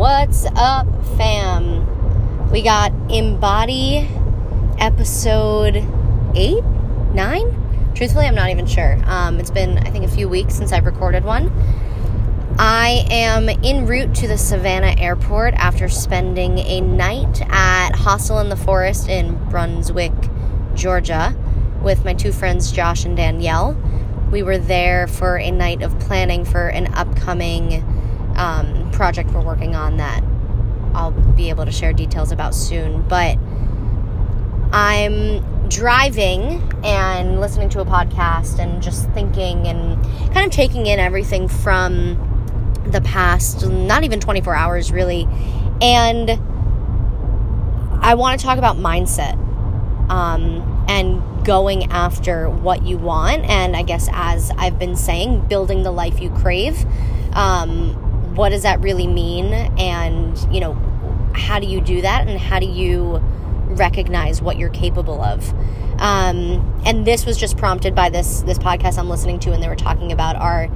What's up, fam? We got Embody episode 8, 9? Truthfully, I'm not even sure. Um, it's been, I think, a few weeks since I've recorded one. I am en route to the Savannah airport after spending a night at Hostel in the Forest in Brunswick, Georgia, with my two friends Josh and Danielle. We were there for a night of planning for an upcoming um, project we're working on that I'll be able to share details about soon. But I'm driving and listening to a podcast and just thinking and kind of taking in everything from the past, not even 24 hours really. And I want to talk about mindset um, and going after what you want. And I guess, as I've been saying, building the life you crave. Um, what does that really mean? And, you know, how do you do that? And how do you recognize what you're capable of? Um, and this was just prompted by this this podcast I'm listening to, and they were talking about our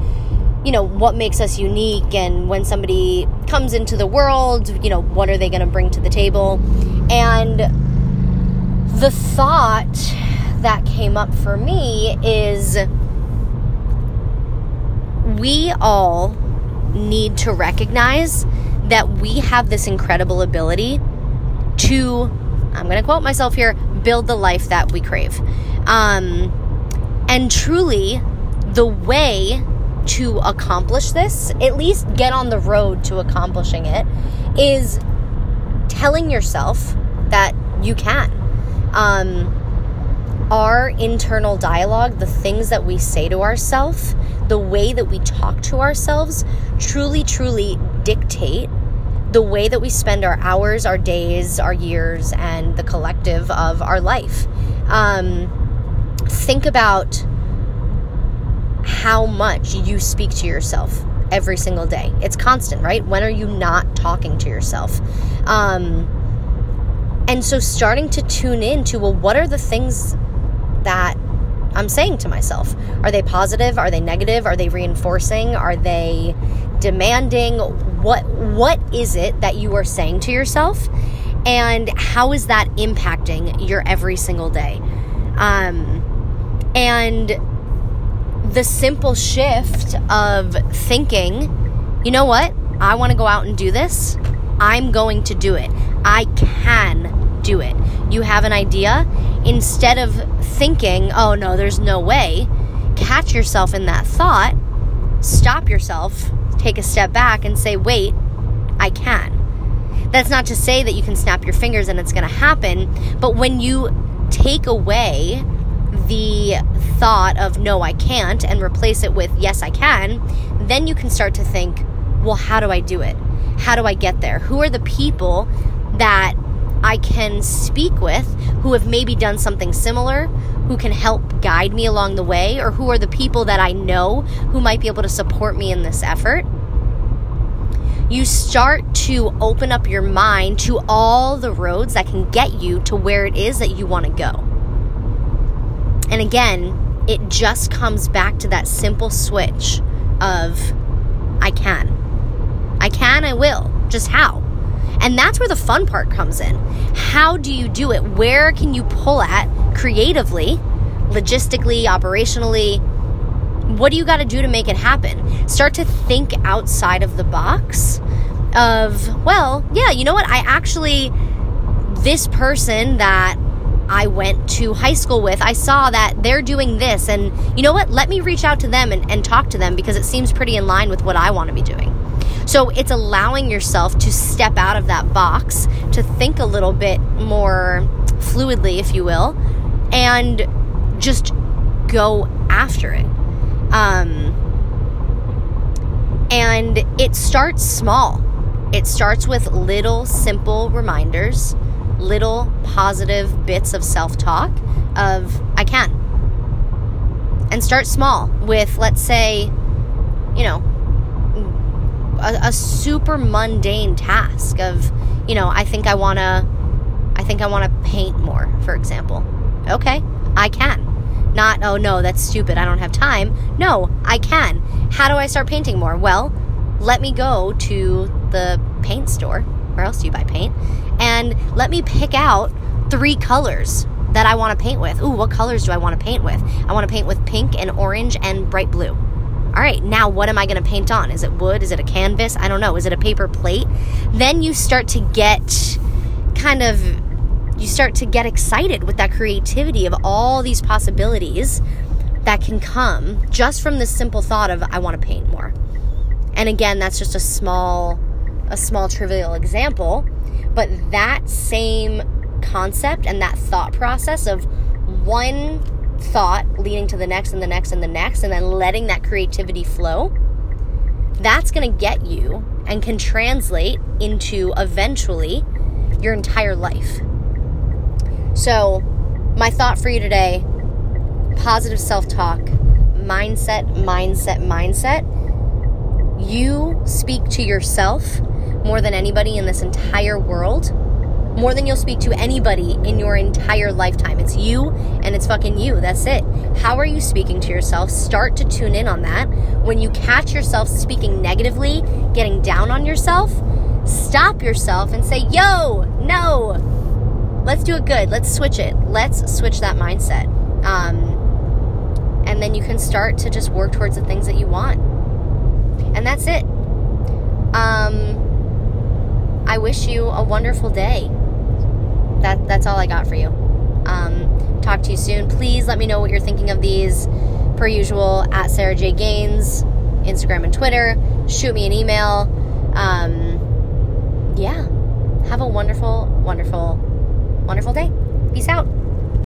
you know, what makes us unique and when somebody comes into the world, you know, what are they going to bring to the table? And the thought that came up for me is we all need to recognize that we have this incredible ability to, I'm going to quote myself here, build the life that we crave. Um, and truly, the way to accomplish this, at least get on the road to accomplishing it, is telling yourself that you can. Um, our internal dialogue, the things that we say to ourselves, the way that we talk to ourselves, truly, truly dictate the way that we spend our hours, our days, our years, and the collective of our life. Um, think about how much you speak to yourself every single day. It's constant, right? When are you not talking to yourself? Um, and so starting to tune in to, well, what are the things that I'm saying to myself? Are they positive? Are they negative? Are they reinforcing? Are they demanding? What what is it that you are saying to yourself? And how is that impacting your every single day? Um, and the simple shift of thinking, you know what? I want to go out and do this. I'm going to do it. I can do it. You have an idea? Instead of thinking, oh no, there's no way, catch yourself in that thought, stop yourself, take a step back, and say, wait, I can. That's not to say that you can snap your fingers and it's going to happen, but when you take away the thought of no, I can't and replace it with yes, I can, then you can start to think, well, how do I do it? How do I get there? Who are the people that I can speak with who have maybe done something similar, who can help guide me along the way, or who are the people that I know who might be able to support me in this effort? You start to open up your mind to all the roads that can get you to where it is that you want to go. And again, it just comes back to that simple switch of I can. I can, I will. Just how? And that's where the fun part comes in. How do you do it? Where can you pull at creatively, logistically, operationally? What do you got to do to make it happen? Start to think outside of the box of, well, yeah, you know what? I actually, this person that I went to high school with, I saw that they're doing this. And you know what? Let me reach out to them and, and talk to them because it seems pretty in line with what I want to be doing. So it's allowing yourself to step out of that box, to think a little bit more fluidly, if you will, and just go after it. Um, and it starts small. It starts with little simple reminders little positive bits of self talk of I can. And start small with, let's say, you know, a, a super mundane task of, you know, I think I want to, I think I want to paint more, for example. Okay, I can. Not, oh no, that's stupid, I don't have time. No, I can. How do I start painting more? Well, let me go to the paint store. Where else do you buy paint? And let me pick out three colors that I want to paint with. Ooh, what colors do I want to paint with? I want to paint with pink and orange and bright blue. All right, now what am I going to paint on? Is it wood? Is it a canvas? I don't know. Is it a paper plate? Then you start to get kind of you start to get excited with that creativity of all these possibilities that can come just from this simple thought of I want to paint more. And again, that's just a small a small trivial example, but that same concept and that thought process of one thought leading to the next and the next and the next and then letting that creativity flow that's going to get you and can translate into eventually your entire life. So, my thought for you today positive self talk, mindset, mindset, mindset. You speak to yourself more than anybody in this entire world, more than you'll speak to anybody in your entire lifetime. It's you and it's fucking you. That's it. How are you speaking to yourself? Start to tune in on that. When you catch yourself speaking negatively, getting down on yourself, stop yourself and say, yo, no, let's do it good. Let's switch it. Let's switch that mindset. Um, and then you can start to just work towards the things that you want. And that's it. Um, I wish you a wonderful day. That that's all I got for you. Um, talk to you soon. Please let me know what you're thinking of these. Per usual, at Sarah J Gaines, Instagram and Twitter. Shoot me an email. Um, yeah. Have a wonderful, wonderful, wonderful day. Peace out.